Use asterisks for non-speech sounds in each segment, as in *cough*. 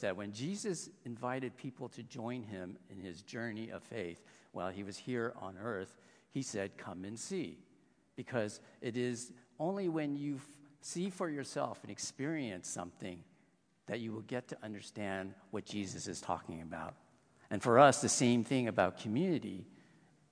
that when Jesus invited people to join him in his journey of faith while he was here on earth, he said, Come and see. Because it is only when you see for yourself and experience something that you will get to understand what Jesus is talking about. And for us, the same thing about community.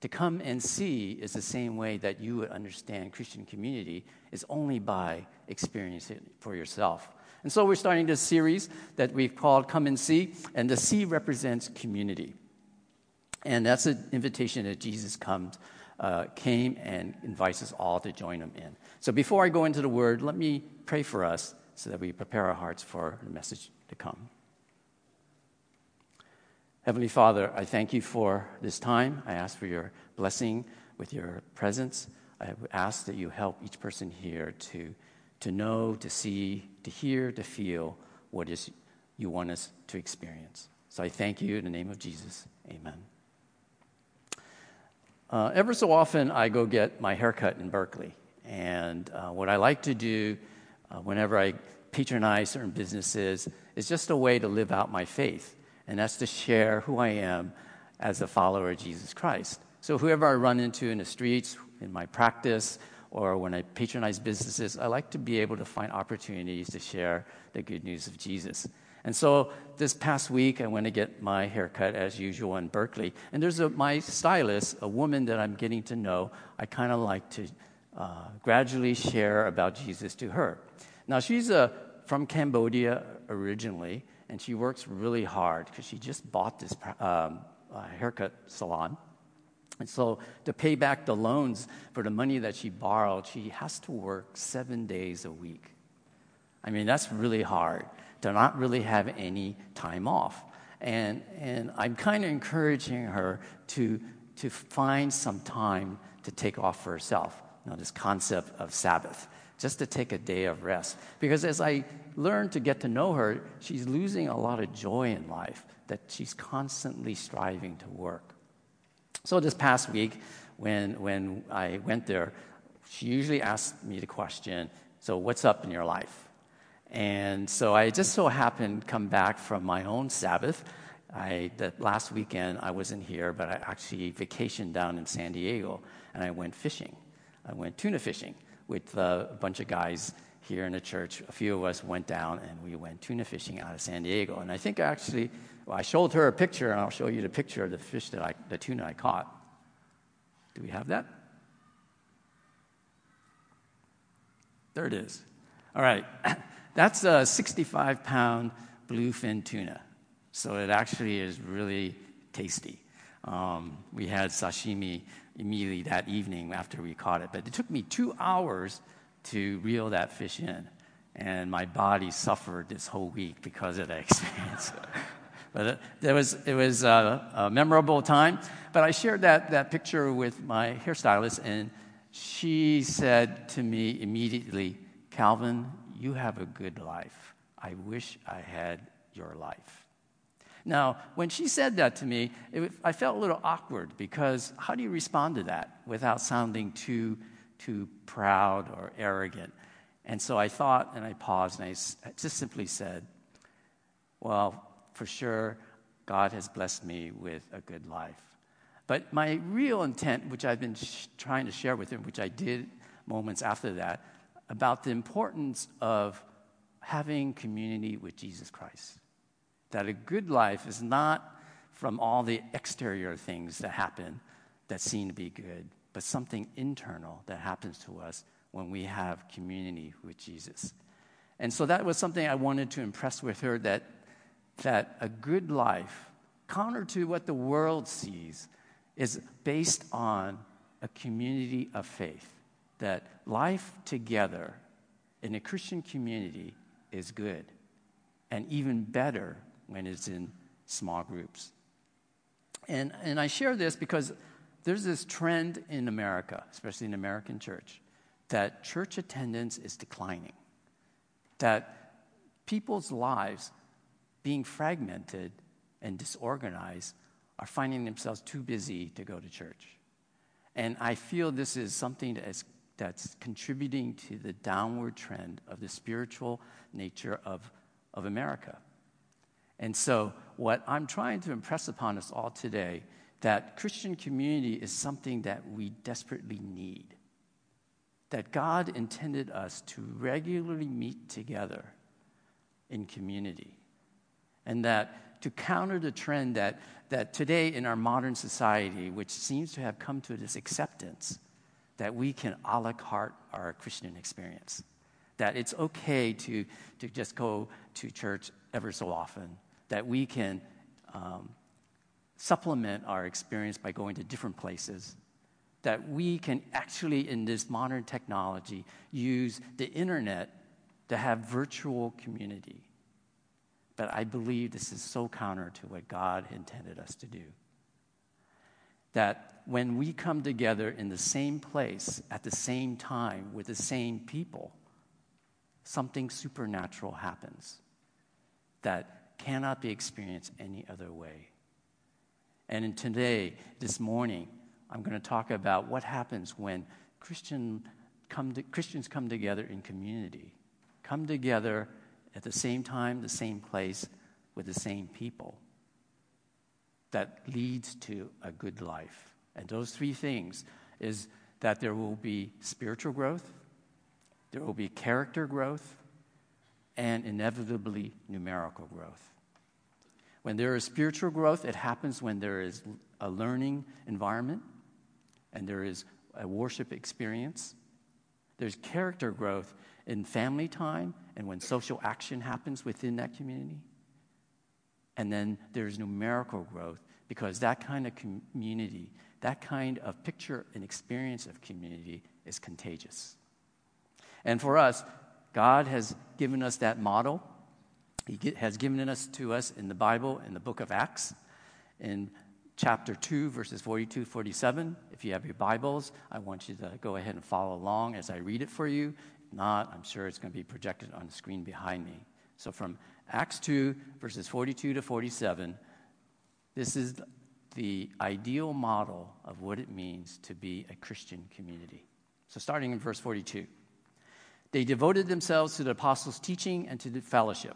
To come and see is the same way that you would understand Christian community is only by experiencing it for yourself. And so we're starting this series that we've called Come and See, and the C represents community. And that's an invitation that Jesus comes, uh, came and invites us all to join him in. So before I go into the word, let me pray for us so that we prepare our hearts for the message to come. Heavenly Father, I thank you for this time. I ask for your blessing with your presence. I ask that you help each person here to to know, to see, to hear, to feel what is you want us to experience. So I thank you in the name of Jesus. Amen. Uh, ever so often, I go get my haircut in Berkeley. And uh, what I like to do uh, whenever I patronize certain businesses is just a way to live out my faith. And that's to share who I am as a follower of Jesus Christ. So, whoever I run into in the streets, in my practice, or when I patronize businesses, I like to be able to find opportunities to share the good news of Jesus. And so this past week, I went to get my haircut as usual in Berkeley. And there's a, my stylist, a woman that I'm getting to know. I kind of like to uh, gradually share about Jesus to her. Now, she's uh, from Cambodia originally, and she works really hard because she just bought this um, uh, haircut salon. And so, to pay back the loans for the money that she borrowed, she has to work seven days a week. I mean, that's really hard to not really have any time off. And, and I'm kind of encouraging her to, to find some time to take off for herself. You know, this concept of Sabbath, just to take a day of rest. Because as I learn to get to know her, she's losing a lot of joy in life, that she's constantly striving to work. So this past week, when, when I went there, she usually asked me the question, So, what's up in your life? And so I just so happened come back from my own Sabbath. I, that last weekend, I wasn't here, but I actually vacationed down in San Diego and I went fishing. I went tuna fishing with uh, a bunch of guys here in the church. A few of us went down and we went tuna fishing out of San Diego. And I think actually well, I showed her a picture, and I'll show you the picture of the fish that I, the tuna I caught. Do we have that? There it is. All right. *coughs* That's a 65 pound bluefin tuna. So it actually is really tasty. Um, we had sashimi immediately that evening after we caught it, but it took me two hours to reel that fish in. And my body suffered this whole week because of that *laughs* experience. But uh, it, was, it was a, a, memorable time. But I shared that, that picture with my hairstylist, and she said to me immediately, Calvin, you have a good life. I wish I had your life. Now, when she said that to me, it, I felt a little awkward because how do you respond to that without sounding too, too proud or arrogant? And so I thought and I paused and I just simply said, Well, for sure, God has blessed me with a good life. But my real intent, which I've been sh- trying to share with him, which I did moments after that, about the importance of having community with Jesus Christ. That a good life is not from all the exterior things that happen that seem to be good, but something internal that happens to us when we have community with Jesus. And so that was something I wanted to impress with her that that a good life, counter to what the world sees, is based on a community of faith. That life together in a Christian community is good, and even better when it's in small groups. And, and I share this because there's this trend in America, especially in American church, that church attendance is declining. That people's lives being fragmented and disorganized, are finding themselves too busy to go to church. And I feel this is something that is, that's contributing to the downward trend of the spiritual nature of, of America. And so, what I'm trying to impress upon us all today that Christian community is something that we desperately need. That God intended us to regularly meet together in community. And that to counter the trend that, that today in our modern society, which seems to have come to this acceptance, that we can a la carte our Christian experience. That it's okay to, to just go to church ever so often. That we can um, supplement our experience by going to different places. That we can actually, in this modern technology, use the internet to have virtual community. But I believe this is so counter to what God intended us to do. That when we come together in the same place at the same time with the same people, something supernatural happens that cannot be experienced any other way. And today, this morning, I'm going to talk about what happens when Christian come to, Christians come together in community, come together at the same time, the same place, with the same people. That leads to a good life. And those three things is that there will be spiritual growth, there will be character growth, and inevitably numerical growth. When there is spiritual growth, it happens when there is a learning environment and there is a worship experience. There's character growth in family time and when social action happens within that community. And then there's numerical growth because that kind of community that kind of picture and experience of community is contagious. And for us, God has given us that model. He has given us to us in the Bible, in the book of Acts, in chapter 2, verses 42 47. If you have your Bibles, I want you to go ahead and follow along as I read it for you. If not, I'm sure it's going to be projected on the screen behind me. So from Acts 2, verses 42 to 47, this is the ideal model of what it means to be a Christian community. So, starting in verse 42, they devoted themselves to the apostles' teaching and to the fellowship,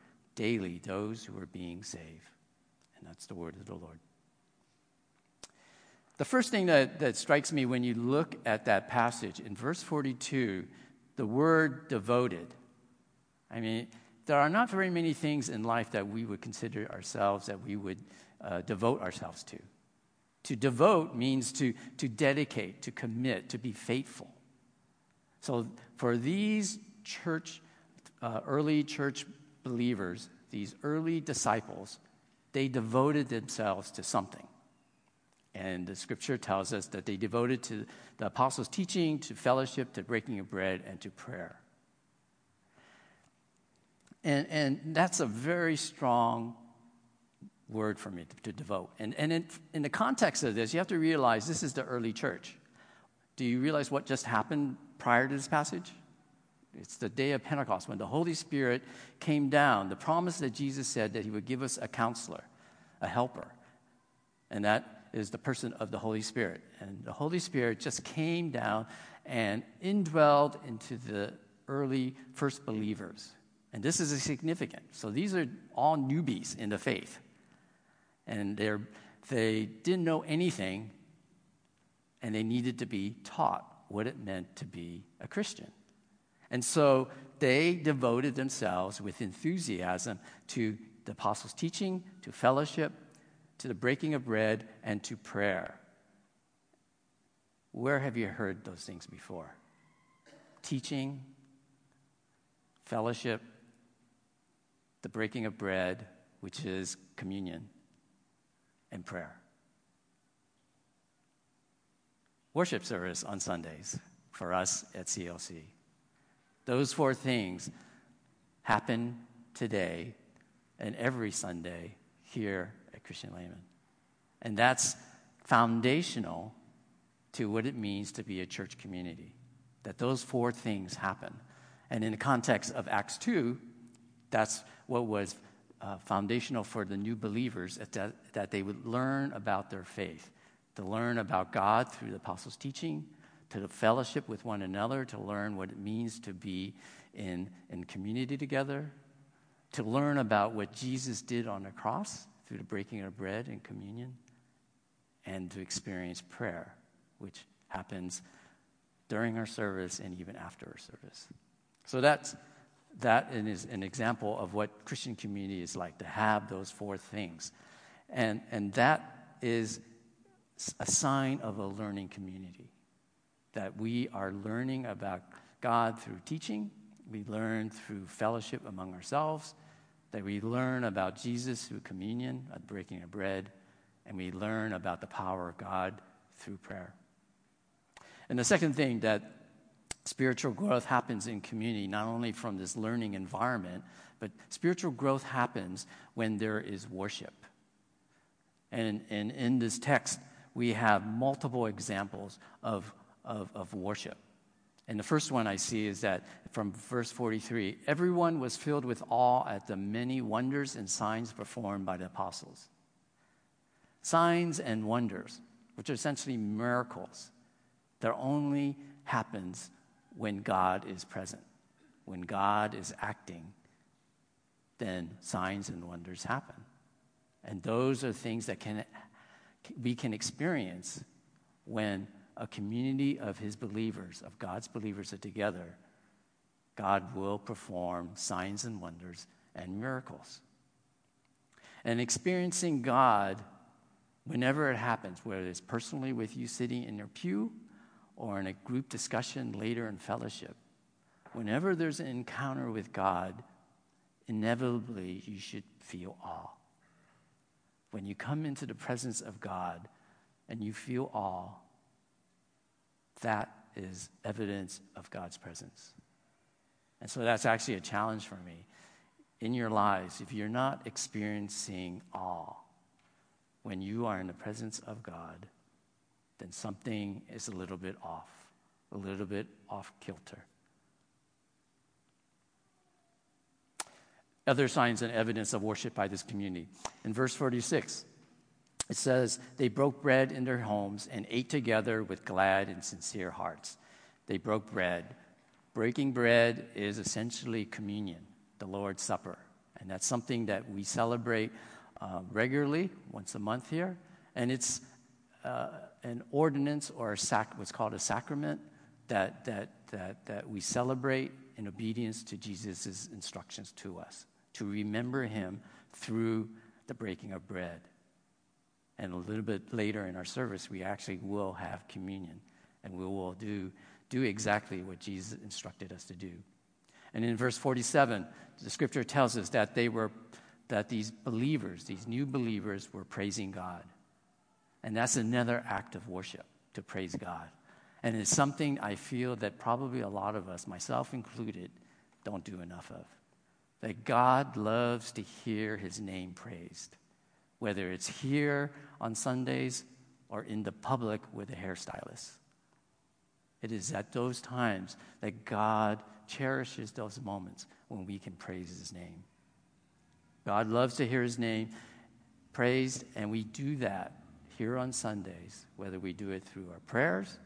daily those who are being saved. And that's the word of the Lord. The first thing that, that strikes me when you look at that passage in verse 42, the word devoted. I mean, there are not very many things in life that we would consider ourselves that we would uh, devote ourselves to. To devote means to, to dedicate, to commit, to be faithful. So for these church, uh, early church believers, these early disciples, they devoted themselves to something. And the scripture tells us that they devoted to the apostles' teaching, to fellowship, to breaking of bread, and to prayer. And, and that's a very strong word for me to, to devote. And, and in, in the context of this, you have to realize this is the early church. Do you realize what just happened prior to this passage? It's the day of Pentecost when the Holy Spirit came down, the promise that Jesus said that he would give us a counselor, a helper. And that is the person of the Holy Spirit. And the Holy Spirit just came down and indwelled into the early first believers. And this is significant. So these are all newbies in the faith and they're, they didn't know anything, and they needed to be taught what it meant to be a Christian. And so they devoted themselves with enthusiasm to the apostles' teaching, to fellowship, to the breaking of bread, and to prayer. Where have you heard those things before? Teaching, fellowship, the breaking of bread, which is communion, and prayer. Worship service on Sundays for us at CLC. Those four things happen today and every Sunday here at Christian Layman. And that's foundational to what it means to be a church community. That those four things happen. And in the context of Acts 2, that's what was uh, foundational for the new believers that, that they would learn about their faith, to learn about God through the apostles' teaching, to fellowship with one another, to learn what it means to be in, in community together, to learn about what Jesus did on the cross through the breaking of bread and communion, and to experience prayer, which happens during our service and even after our service. So that's that is an example of what Christian community is like to have those four things. And, and that is a sign of a learning community. That we are learning about God through teaching, we learn through fellowship among ourselves, that we learn about Jesus through communion, a breaking of bread, and we learn about the power of God through prayer. And the second thing that spiritual growth happens in community, not only from this learning environment, but spiritual growth happens when there is worship. And, and in this text, we have multiple examples of, of, of worship. And the first one I see is that from verse 43 everyone was filled with awe at the many wonders and signs performed by the apostles. Signs and wonders, which are essentially miracles, that only happens when God is present. When God is acting, then signs and wonders happen. And those are things that can, we can experience when a community of his believers, of God's believers, are together. God will perform signs and wonders and miracles. And experiencing God whenever it happens, whether it's personally with you sitting in your pew or in a group discussion later in fellowship, whenever there's an encounter with God, inevitably you should feel awe. When you come into the presence of God and you feel awe, that is evidence of God's presence. And so that's actually a challenge for me. In your lives, if you're not experiencing awe when you are in the presence of God, then something is a little bit off, a little bit off kilter. Other signs and evidence of worship by this community. In verse 46, it says, They broke bread in their homes and ate together with glad and sincere hearts. They broke bread. Breaking bread is essentially communion, the Lord's Supper. And that's something that we celebrate uh, regularly, once a month here. And it's uh, an ordinance or sac- what's called a sacrament that, that, that, that we celebrate in obedience to Jesus' instructions to us, to remember him through the breaking of bread. And a little bit later in our service, we actually will have communion and we will do, do exactly what Jesus instructed us to do. And in verse 47, the scripture tells us that they were that these believers, these new believers, were praising God. And that's another act of worship, to praise God. And it's something I feel that probably a lot of us, myself included, don't do enough of. That God loves to hear his name praised, whether it's here on Sundays or in the public with a hairstylist. It is at those times that God cherishes those moments when we can praise his name. God loves to hear his name praised, and we do that here on Sundays, whether we do it through our prayers,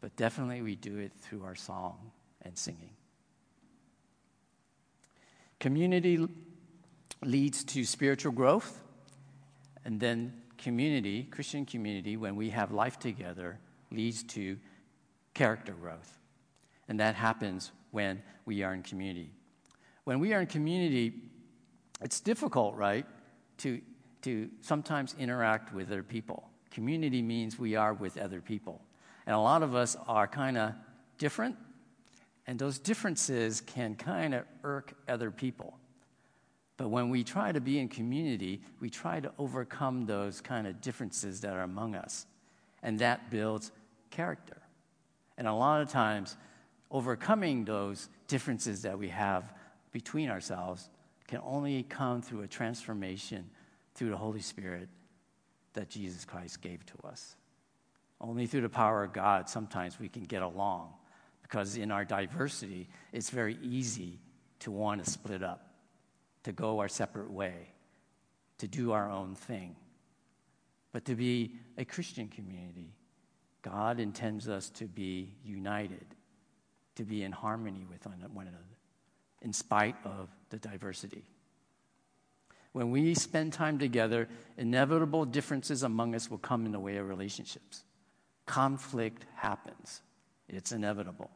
but definitely we do it through our song and singing. Community leads to spiritual growth, and then community, Christian community, when we have life together, leads to character growth. And that happens when we are in community. When we are in community, it's difficult, right, to to sometimes interact with other people. Community means we are with other people. And a lot of us are kind of different, and those differences can kind of irk other people. But when we try to be in community, we try to overcome those kind of differences that are among us. And that builds character. And a lot of times, overcoming those differences that we have between ourselves can only come through a transformation through the Holy Spirit that Jesus Christ gave to us. Only through the power of God, sometimes we can get along because in our diversity, it's very easy to want to split up, to go our separate way, to do our own thing. But to be a Christian community, God intends us to be united, to be in harmony with one another, in spite of the diversity. When we spend time together, inevitable differences among us will come in the way of relationships. Conflict happens, it's inevitable.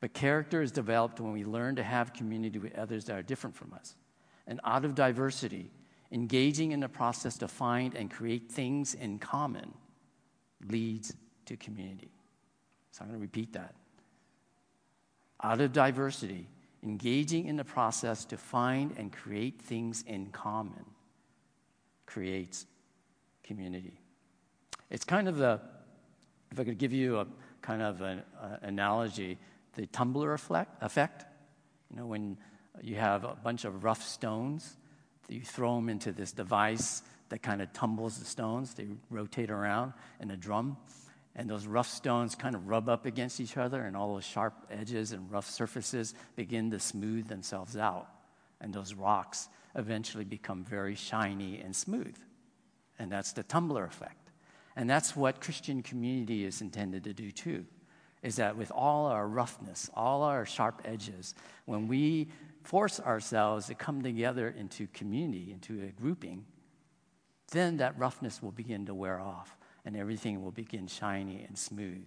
But character is developed when we learn to have community with others that are different from us. And out of diversity, engaging in the process to find and create things in common leads to community. So I'm going to repeat that. Out of diversity, engaging in the process to find and create things in common creates community. It's kind of the, if I could give you a kind of an uh, analogy, the tumbler effect, effect. You know, when you have a bunch of rough stones, you throw them into this device that kind of tumbles the stones. They rotate around in a drum and those rough stones kind of rub up against each other, and all those sharp edges and rough surfaces begin to smooth themselves out. And those rocks eventually become very shiny and smooth. And that's the tumbler effect. And that's what Christian community is intended to do too. Is that with all our roughness, all our sharp edges, when we force ourselves to come together into community, into a grouping, then that roughness will begin to wear off and everything will begin shiny and smooth.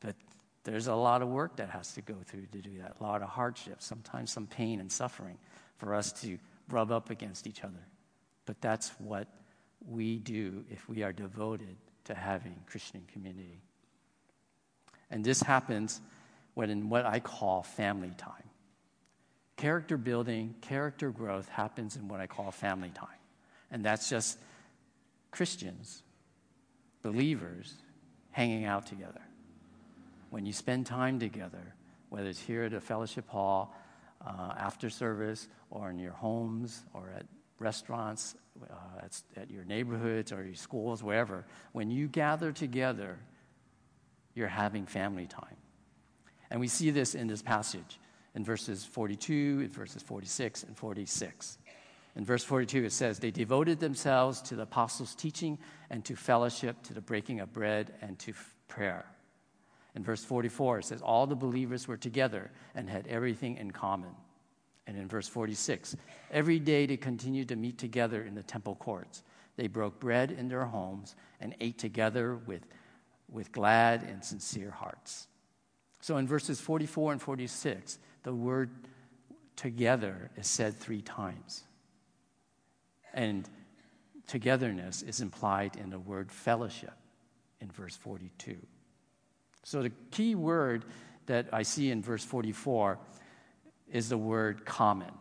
But there's a lot of work that has to go through to do that, a lot of hardship, sometimes some pain and suffering for us to rub up against each other. But that's what we do if we are devoted to having Christian community. And this happens when in what I call family time. Character building, character growth happens in what I call family time. And that's just Christians believers hanging out together. When you spend time together, whether it's here at a fellowship hall, uh, after service, or in your homes, or at restaurants, uh, at, at your neighborhoods, or your schools, wherever, when you gather together, you're having family time. And we see this in this passage in verses 42, in verses 46, and 46. In verse 42, it says, They devoted themselves to the apostles' teaching and to fellowship, to the breaking of bread, and to f- prayer. In verse 44, it says, All the believers were together and had everything in common. And in verse 46, every day they continued to meet together in the temple courts. They broke bread in their homes and ate together with, with glad and sincere hearts. So in verses 44 and 46, the word together is said three times. And togetherness is implied in the word fellowship in verse 42. So the key word that I see in verse 44 is the word common.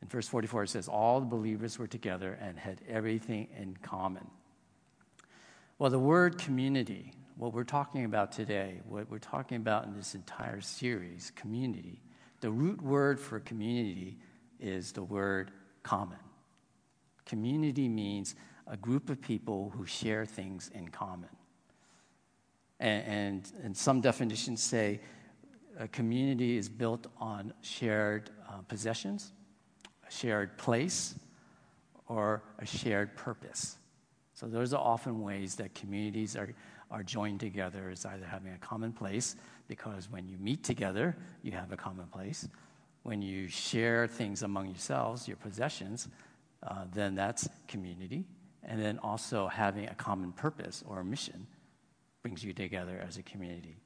In verse 44, it says, All the believers were together and had everything in common. Well, the word community, what we're talking about today, what we're talking about in this entire series, community, the root word for community is the word common. Community means a group of people who share things in common. And, and, and some definitions say a community is built on shared uh, possessions, a shared place, or a shared purpose. So those are often ways that communities are, are joined together as either having a common place, because when you meet together, you have a common place. When you share things among yourselves, your possessions, uh, then that's community. And then also having a common purpose or a mission brings you together as a community.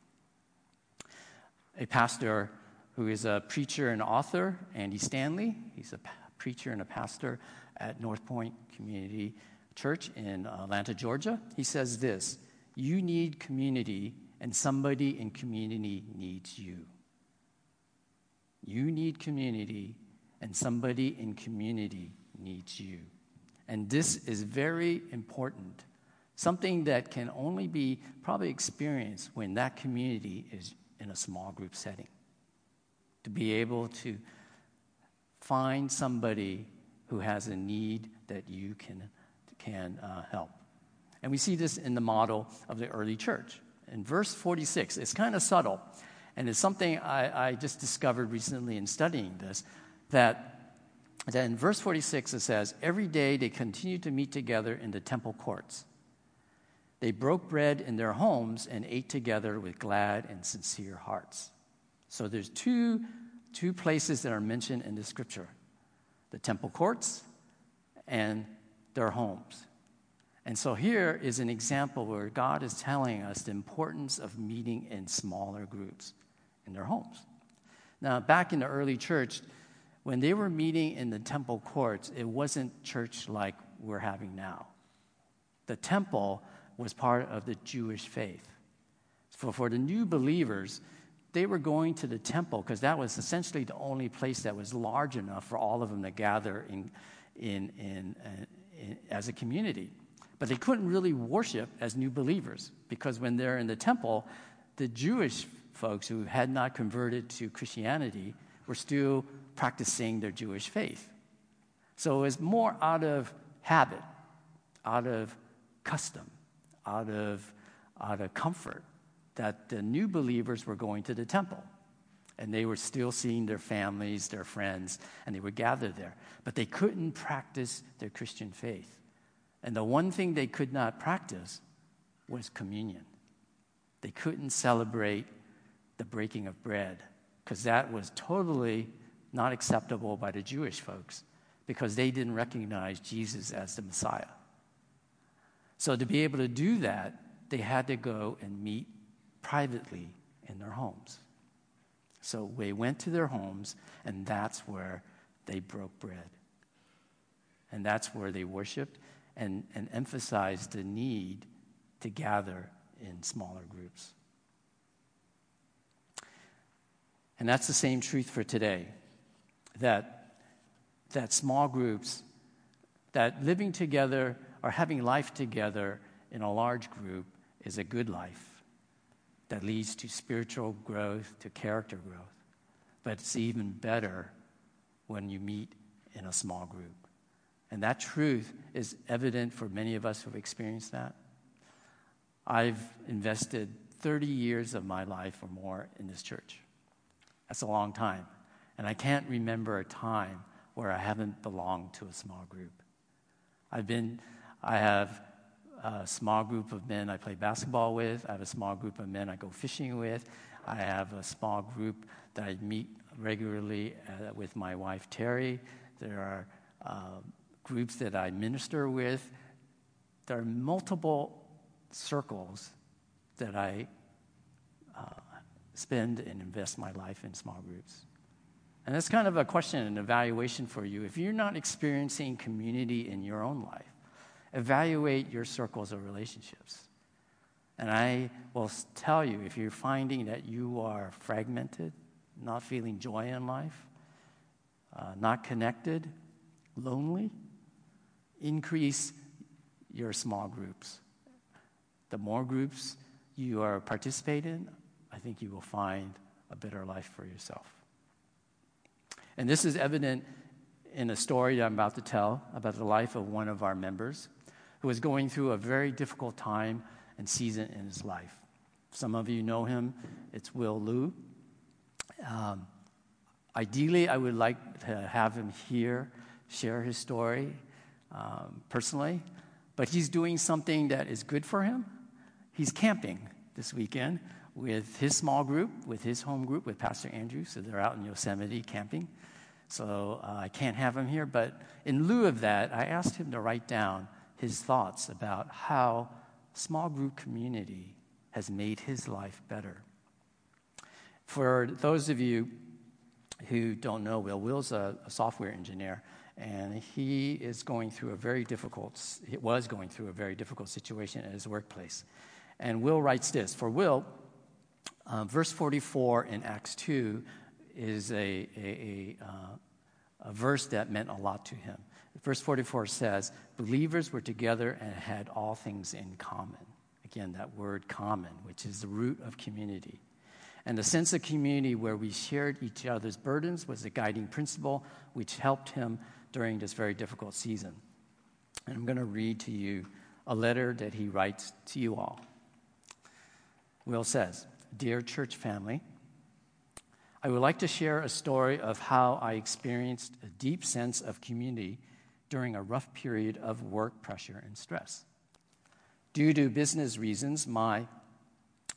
A pastor who is a preacher and author, Andy Stanley, he's a preacher and a pastor at North Point Community Church in Atlanta, Georgia. He says this You need community, and somebody in community needs you. You need community, and somebody in community needs you. And this is very important. Something that can only be probably experienced when that community is in a small group setting. To be able to find somebody who has a need that you can, can uh, help. And we see this in the model of the early church. In verse 46, it's kind of subtle, and it's something I, I just discovered recently in studying this that, that in verse 46 it says, Every day they continued to meet together in the temple courts. They broke bread in their homes and ate together with glad and sincere hearts. So there's two, two places that are mentioned in the scripture the temple courts and their homes. And so here is an example where God is telling us the importance of meeting in smaller groups in their homes. Now, back in the early church, when they were meeting in the temple courts, it wasn't church like we're having now. The temple was part of the Jewish faith. For, for the new believers, they were going to the temple because that was essentially the only place that was large enough for all of them to gather in, in, in, as a community. But they couldn't really worship as new believers because when they're in the temple, the Jewish folks who had not converted to Christianity were still practicing their Jewish faith. So it was more out of habit, out of custom, out of, out of comfort that the new believers were going to the temple. And they were still seeing their families, their friends, and they would gather there. But they couldn't practice their Christian faith. And the one thing they could not practice was communion. They couldn't celebrate the breaking of bread because that was totally not acceptable by the Jewish folks because they didn't recognize Jesus as the Messiah. So, to be able to do that, they had to go and meet privately in their homes. So, they went to their homes, and that's where they broke bread. And that's where they worshiped, and, and emphasize the need to gather in smaller groups. And that's the same truth for today that, that small groups, that living together or having life together in a large group is a good life that leads to spiritual growth, to character growth. But it's even better when you meet in a small group. And that truth is evident for many of us who've experienced that. I've invested 30 years of my life or more in this church. That's a long time. And I can't remember a time where I haven't belonged to a small group. I've been, I have a small group of men I play basketball with. I have a small group of men I go fishing with. I have a small group that I meet regularly uh, with my wife, Terry. There are uh, groups that I minister with, there are multiple circles that I uh, spend and invest my life in small groups. And that's kind of a question and evaluation for you. If you're not experiencing community in your own life, evaluate your circles of relationships. And I will tell you if you're finding that you are fragmented, not feeling joy in life, uh, not connected, lonely, increase your small groups. The more groups you are participating in, I think you will find a better life for yourself. And this is evident in a story I'm about to tell about the life of one of our members who was going through a very difficult time and season in his life. Some of you know him. It's Will Liu. Um, ideally, I would like to have him here share his story um, personally, but he's doing something that is good for him. He's camping this weekend with his small group, with his home group, with Pastor Andrew. So they're out in Yosemite camping. So uh, I can't have him here. But in lieu of that, I asked him to write down his thoughts about how small group community has made his life better. For those of you who don't know Will, Will's a, a software engineer and he is going through a very difficult, he was going through a very difficult situation at his workplace. And Will writes this For Will, uh, verse 44 in Acts 2 is a, a, a, uh, a verse that meant a lot to him. Verse 44 says, Believers were together and had all things in common. Again, that word common, which is the root of community. And the sense of community where we shared each other's burdens was a guiding principle which helped him during this very difficult season. And I'm going to read to you a letter that he writes to you all. Will says, Dear church family, I would like to share a story of how I experienced a deep sense of community during a rough period of work pressure and stress. Due to business reasons, my,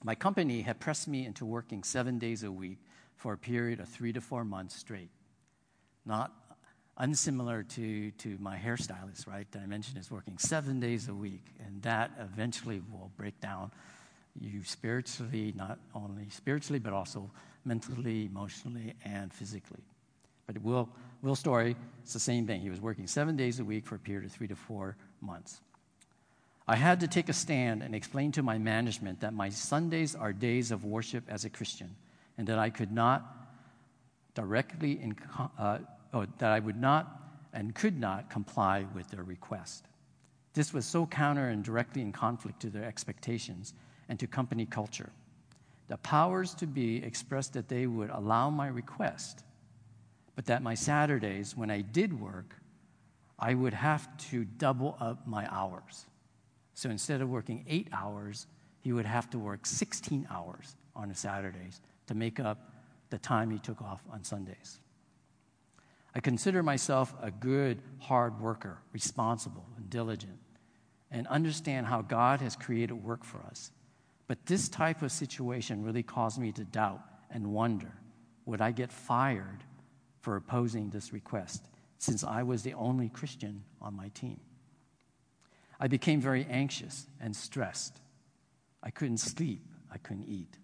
my company had pressed me into working seven days a week for a period of three to four months straight. Not unsimilar to, to my hairstylist, right, that I mentioned is working seven days a week, and that eventually will break down you spiritually, not only spiritually, but also mentally, emotionally, and physically. But it Will, Will's story, it's the same thing. He was working seven days a week for a period of three to four months. I had to take a stand and explain to my management that my Sundays are days of worship as a Christian, and that I could not directly, uh, oh, that I would not and could not comply with their request. This was so counter and directly in conflict to their expectations and to company culture. The powers to be expressed that they would allow my request, but that my Saturdays, when I did work, I would have to double up my hours. So instead of working eight hours, he would have to work 16 hours on the Saturdays to make up the time he took off on Sundays. I consider myself a good, hard worker, responsible and diligent, and understand how God has created work for us. But this type of situation really caused me to doubt and wonder would I get fired for opposing this request, since I was the only Christian on my team? I became very anxious and stressed. I couldn't sleep, I couldn't eat.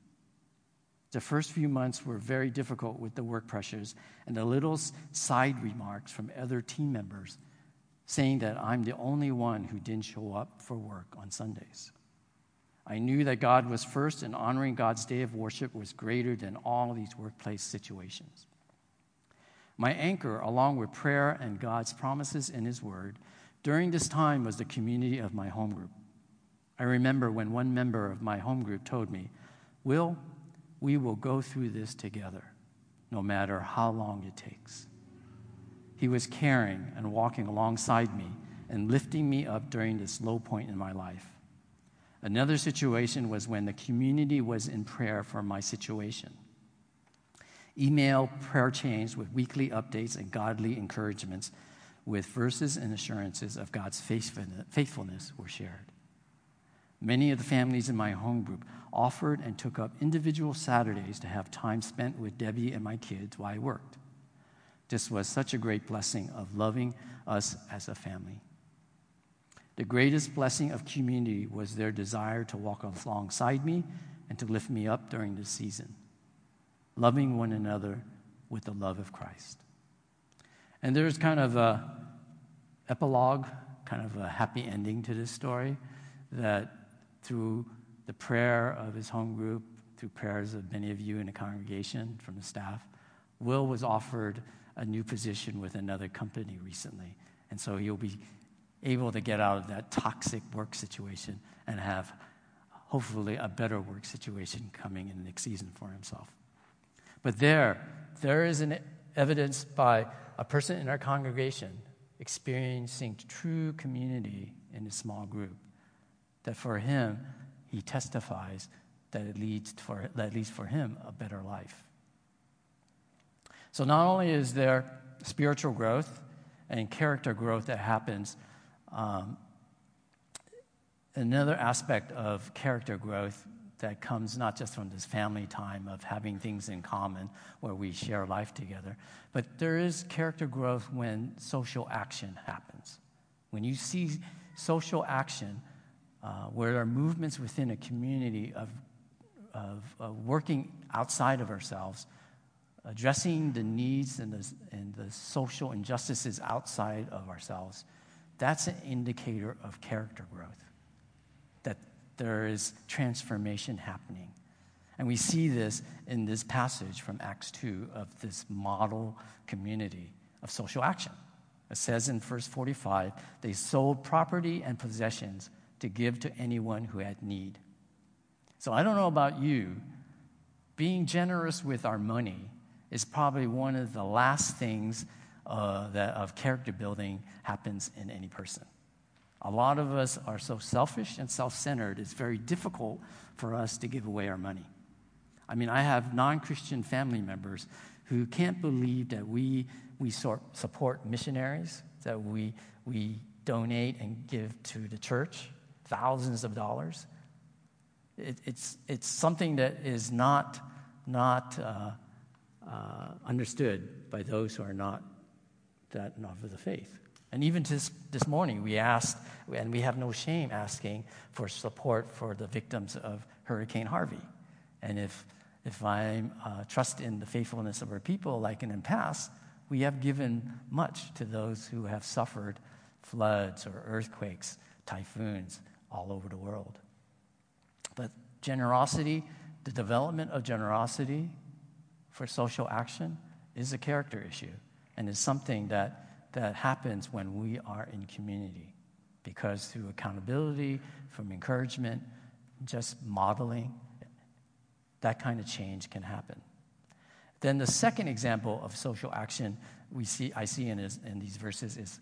The first few months were very difficult with the work pressures and the little side remarks from other team members saying that I'm the only one who didn't show up for work on Sundays. I knew that God was first and honoring God's day of worship was greater than all these workplace situations. My anchor, along with prayer and God's promises in His Word, during this time was the community of my home group. I remember when one member of my home group told me, Will, we will go through this together, no matter how long it takes. He was caring and walking alongside me and lifting me up during this low point in my life. Another situation was when the community was in prayer for my situation. Email prayer chains with weekly updates and godly encouragements with verses and assurances of God's faithfulness were shared. Many of the families in my home group offered and took up individual Saturdays to have time spent with Debbie and my kids while I worked. This was such a great blessing of loving us as a family. The greatest blessing of community was their desire to walk alongside me and to lift me up during this season, loving one another with the love of Christ. And there's kind of a epilogue, kind of a happy ending to this story that through the prayer of his home group, through prayers of many of you in the congregation from the staff, Will was offered a new position with another company recently. And so he'll be able to get out of that toxic work situation and have hopefully a better work situation coming in the next season for himself. But there, there is an evidence by a person in our congregation experiencing true community in a small group that for him, he testifies that it leads for, that leads for him a better life. So not only is there spiritual growth and character growth that happens, um, another aspect of character growth that comes not just from this family time of having things in common where we share life together, but there is character growth when social action happens. When you see social action uh, where there are movements within a community of, of, of, working outside of ourselves, addressing the needs and the, and the social injustices outside of ourselves, that's an indicator of character growth, there is transformation happening. And we see this in this passage from Acts 2 of this model community of social action. It says in verse 45 they sold property and possessions to give to anyone who had need. So I don't know about you, Being generous with our money is probably one of the last things uh, that of character building happens in any person. A lot of us are so selfish and self centered, it's very difficult for us to give away our money. I mean, I have non Christian family members who can't believe that we, we sort, support missionaries, that we, we donate and give to the church thousands of dollars. It, it's, it's something that is not, not uh, uh, understood by those who are not that not of the faith. And even this, this morning, we asked, and we have no shame asking for support for the victims of Hurricane Harvey. And if, if I uh, trust in the faithfulness of our people, like in the past, we have given much to those who have suffered floods or earthquakes, typhoons all over the world. But generosity, the development of generosity for social action, is a character issue and is something that, that happens when we are in community. Because through accountability, from encouragement, just modeling, that kind of change can happen. Then the second example of social action we see, I see in, in these verses is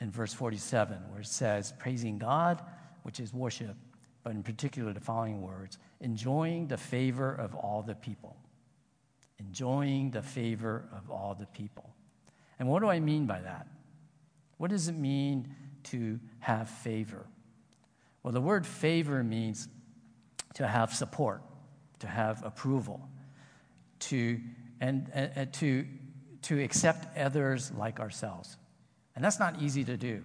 in verse 47, where it says, praising God, which is worship, but in particular the following words enjoying the favor of all the people. Enjoying the favor of all the people. And what do I mean by that? What does it mean to have favor? Well, the word favor means to have support, to have approval, to, and, to, to accept others like ourselves. And that's not easy to do,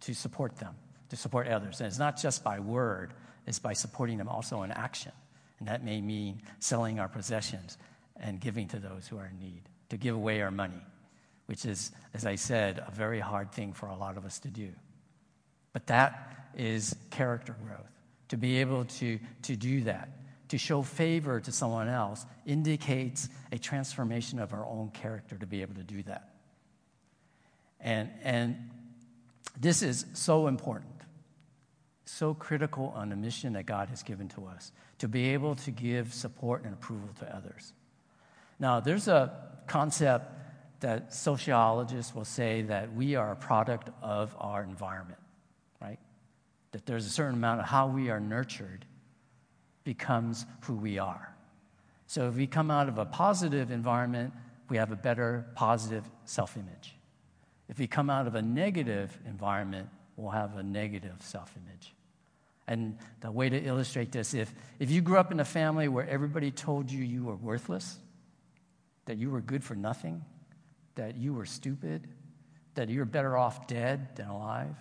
to support them, to support others. And it's not just by word, it's by supporting them also in action. And that may mean selling our possessions and giving to those who are in need, to give away our money, which is, as I said, a very hard thing for a lot of us to do. But that is character growth. To be able to, to do that, to show favor to someone else, indicates a transformation of our own character to be able to do that. And, and this is so important, so critical on the mission that God has given to us to be able to give support and approval to others. Now, there's a concept that sociologists will say that we are a product of our environment, right? That there's a certain amount of how we are nurtured becomes who we are. So if we come out of a positive environment, we have a better positive self image. If we come out of a negative environment, we'll have a negative self image. And the way to illustrate this, if, if you grew up in a family where everybody told you you were worthless, that you were good for nothing, that you were stupid, that you're better off dead than alive,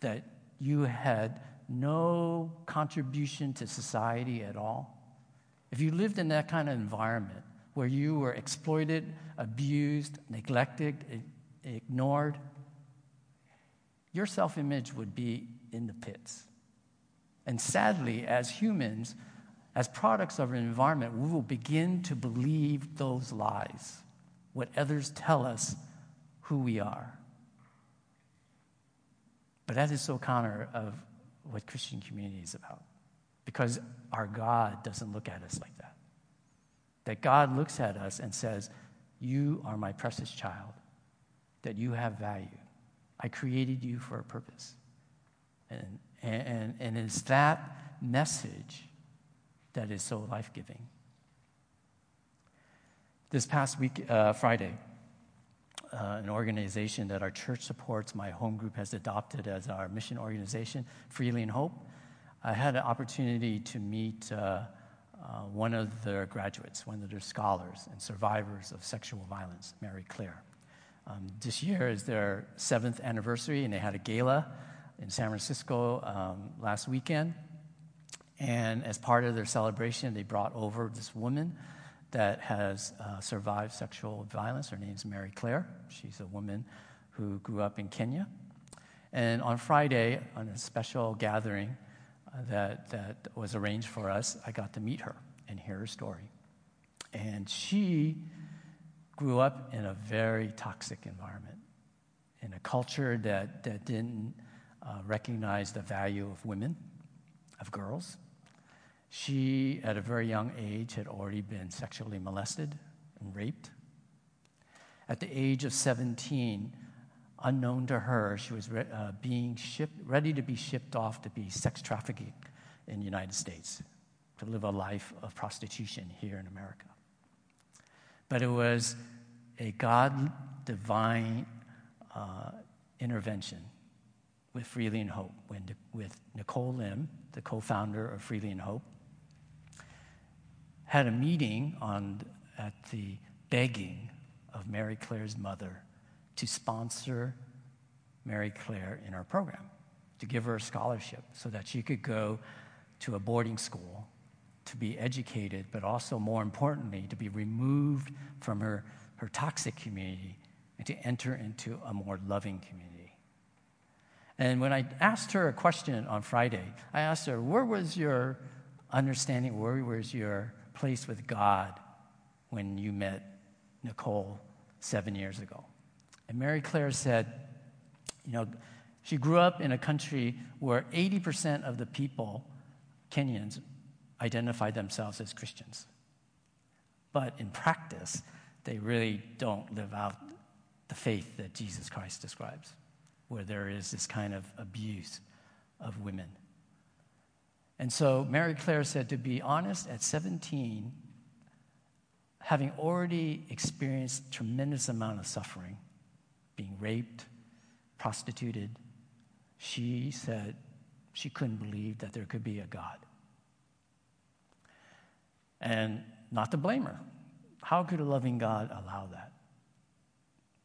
that you had no contribution to society at all, if you lived in that kind of environment where you were exploited, abused, neglected, ignored, your self image would be in the pits. And sadly, as humans, as products of an environment, we will begin to believe those lies, what others tell us who we are. But that is so counter of what Christian community is about. Because our God doesn't look at us like that. That God looks at us and says, You are my precious child that you have value. I created you for a purpose. And, and, and it's that message that is so life giving. This past week, uh, Friday, uh, an organization that our church supports, my home group has adopted as our mission organization, Freely in Hope. I had an opportunity to meet uh, uh, one of their graduates, one of their scholars and survivors of sexual violence, Mary Claire. Um, this year is their seventh anniversary, and they had a gala in San Francisco um, last weekend. And as part of their celebration, they brought over this woman that has uh, survived sexual violence. Her name's Mary Claire. She's a woman who grew up in Kenya. And on Friday, on a special gathering uh, that, that was arranged for us, I got to meet her and hear her story. And she grew up in a very toxic environment, in a culture that, that didn't uh, recognize the value of women, of girls. She, at a very young age, had already been sexually molested and raped. At the age of 17, unknown to her, she was re- uh, being shipped, ready to be shipped off to be sex trafficking in the United States, to live a life of prostitution here in America. But it was a God divine uh, intervention with Freely in Hope, when, with Nicole Lim, the co founder of Freely in Hope, had a meeting on, at the begging of Mary Claire's mother to sponsor Mary Claire in our program, to give her a scholarship so that she could go to a boarding school to be educated, but also, more importantly, to be removed from her, her toxic community and to enter into a more loving community. And when I asked her a question on Friday, I asked her, Where was your understanding, where was your place with God when you met Nicole seven years ago? And Mary Claire said, You know, she grew up in a country where 80% of the people, Kenyans, identify themselves as Christians. But in practice, they really don't live out the faith that Jesus Christ describes, where there is this kind of abuse of women. And so Mary Claire said, to be honest, at 17, having already experienced tremendous amount of suffering, being raped, prostituted, she said she couldn't believe that there could be a God. And not to blame her. How could a loving God allow that?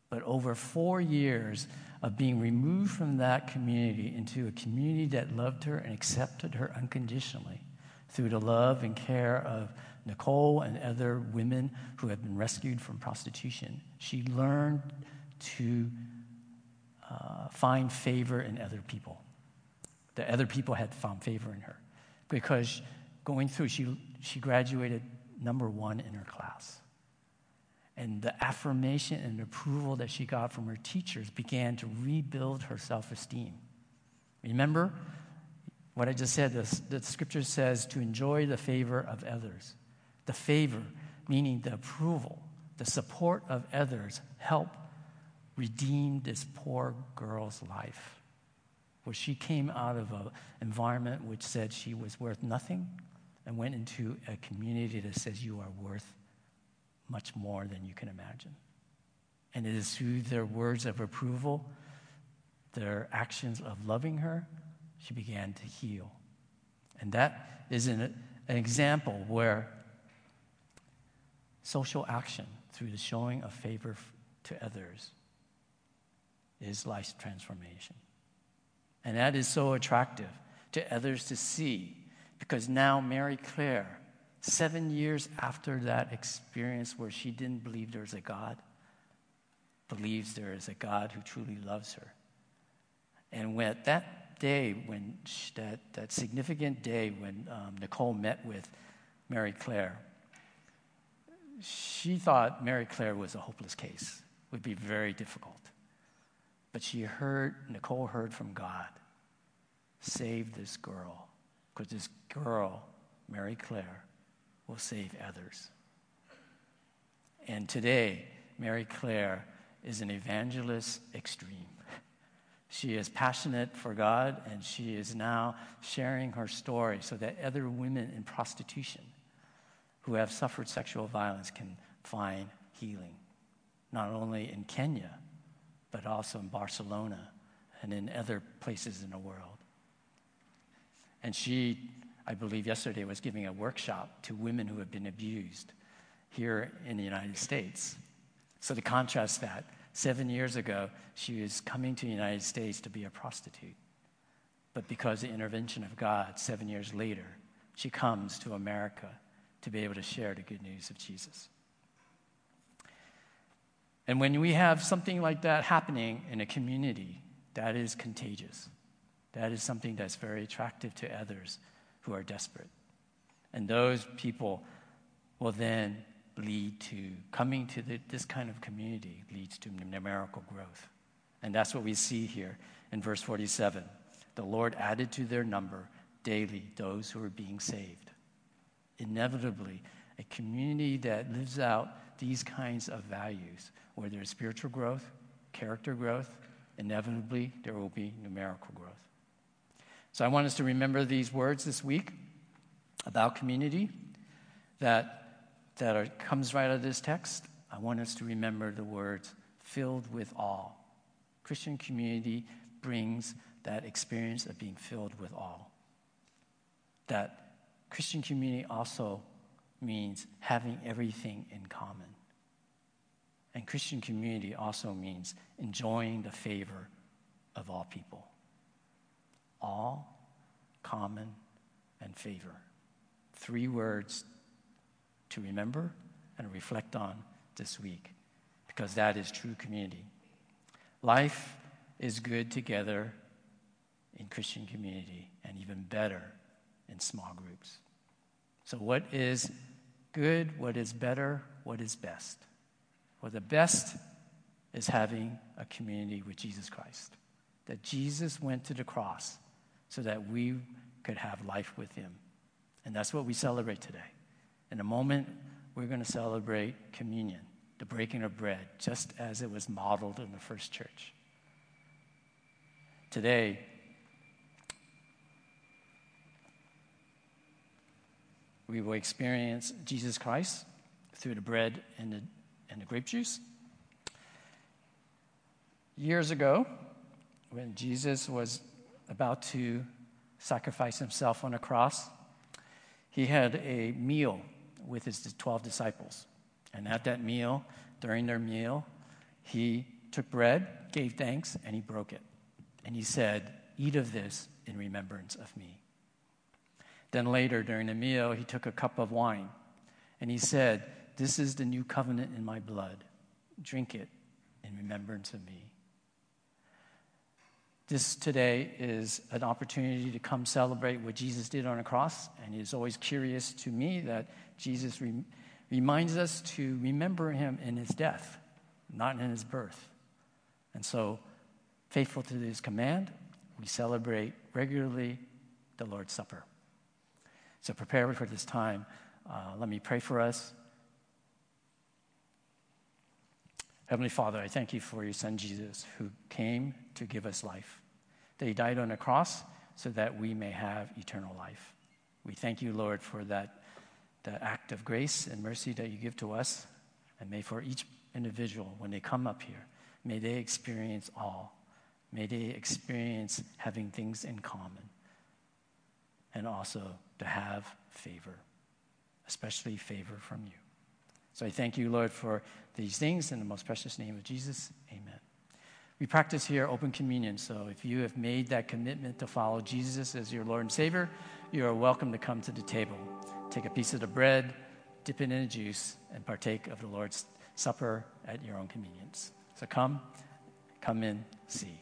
But over four years of being removed from that community into a community that loved her and accepted her unconditionally through the love and care of Nicole and other women who had been rescued from prostitution, she learned to uh, find favor in other people. The other people had found favor in her because going through, she, she graduated number one in her class. And the affirmation and approval that she got from her teachers began to rebuild her self esteem. Remember what I just said? The, the scripture says to enjoy the favor of others. The favor, meaning the approval, the support of others, help redeem this poor girl's life. Where she came out of an environment which said she was worth nothing and went into a community that says you are worth much more than you can imagine. And it is through their words of approval, their actions of loving her, she began to heal. And that is an, an example where social action through the showing of favor to others is life transformation. And that is so attractive to others to see because now Mary Claire Seven years after that experience where she didn't believe there is a God, believes there is a God who truly loves her. And when that day, when she, that, that significant day when um, Nicole met with Mary Claire, she thought Mary Claire was a hopeless case, would be very difficult. But she heard, Nicole heard from God, save this girl, because this girl, Mary Claire, will save others. And today, Mary Claire is an evangelist extreme. *laughs* She is passionate for God, and she is now sharing her story so that other women in prostitution who have suffered sexual violence can find healing, not only in Kenya, but also in Barcelona and in other places in the world. And she I believe yesterday was giving a workshop to women who have been abused here in the United States. So to contrast that, seven years ago, she was coming to the United States to be a prostitute. But because of the intervention of God, seven years later, she comes to America to be able to share the good news of Jesus. And when we have something like that happening in a community, that is contagious. That is something that's very attractive to others who are desperate. And those people will then lead to coming to the, this kind of community leads to numerical growth. And that's what we see here in verse 47. The Lord added to their number daily those who were being saved. inevitably, a community that lives out these kinds of values, where there's spiritual growth, character growth, inevitably there will be numerical growth. So I want us to remember these words this week about community that, that are, comes right out of this text. I want us to remember the words filled with awe. Christian community brings that experience of being filled with awe. That Christian community also means having everything in common. And Christian community also means enjoying the favor of all people. All, common, and favor. Three words to remember and reflect on this week because that is true community. Life is good together in Christian community and even better in small groups. So, what is good? What is better? What is best? Well, the best is having a community with Jesus Christ. That Jesus went to the cross so that we could have life with him. And that's what we celebrate today. In a moment, we're going to celebrate communion, the breaking of bread, just as it was modeled in the first church. Today, we will experience Jesus Christ through the bread and the, and the grape juice. Years ago, when Jesus was about to sacrifice himself on a cross, he had a meal with his 12 disciples. And at that meal, during their meal, he took bread, gave thanks, and he broke it. And he said, Eat of this in remembrance of me. Then later, during the meal, he took a cup of wine and he said, This is the new covenant in my blood. Drink it in remembrance of me. This today is an opportunity to come celebrate what Jesus did on a cross. And it is always curious to me that Jesus re- reminds us to remember him in his death, not in his birth. And so, faithful to his command, we celebrate regularly the Lord's Supper. So prepare for this time. Uh, let me pray for us. Heavenly Father, I thank you for your Son Jesus, who came to give us life, that he died on a cross so that we may have eternal life. We thank you, Lord, for that, that act of grace and mercy that you give to us. And may for each individual, when they come up here, may they experience all. May they experience having things in common. And also to have favor, especially favor from you. So I thank you, Lord, for these things in the most precious name of Jesus. Amen. We practice here open communion. So if you have made that commitment to follow Jesus as your Lord and Savior, you are welcome to come to the table. Take a piece of the bread, dip it in the juice, and partake of the Lord's Supper at your own convenience. So come, come in, see.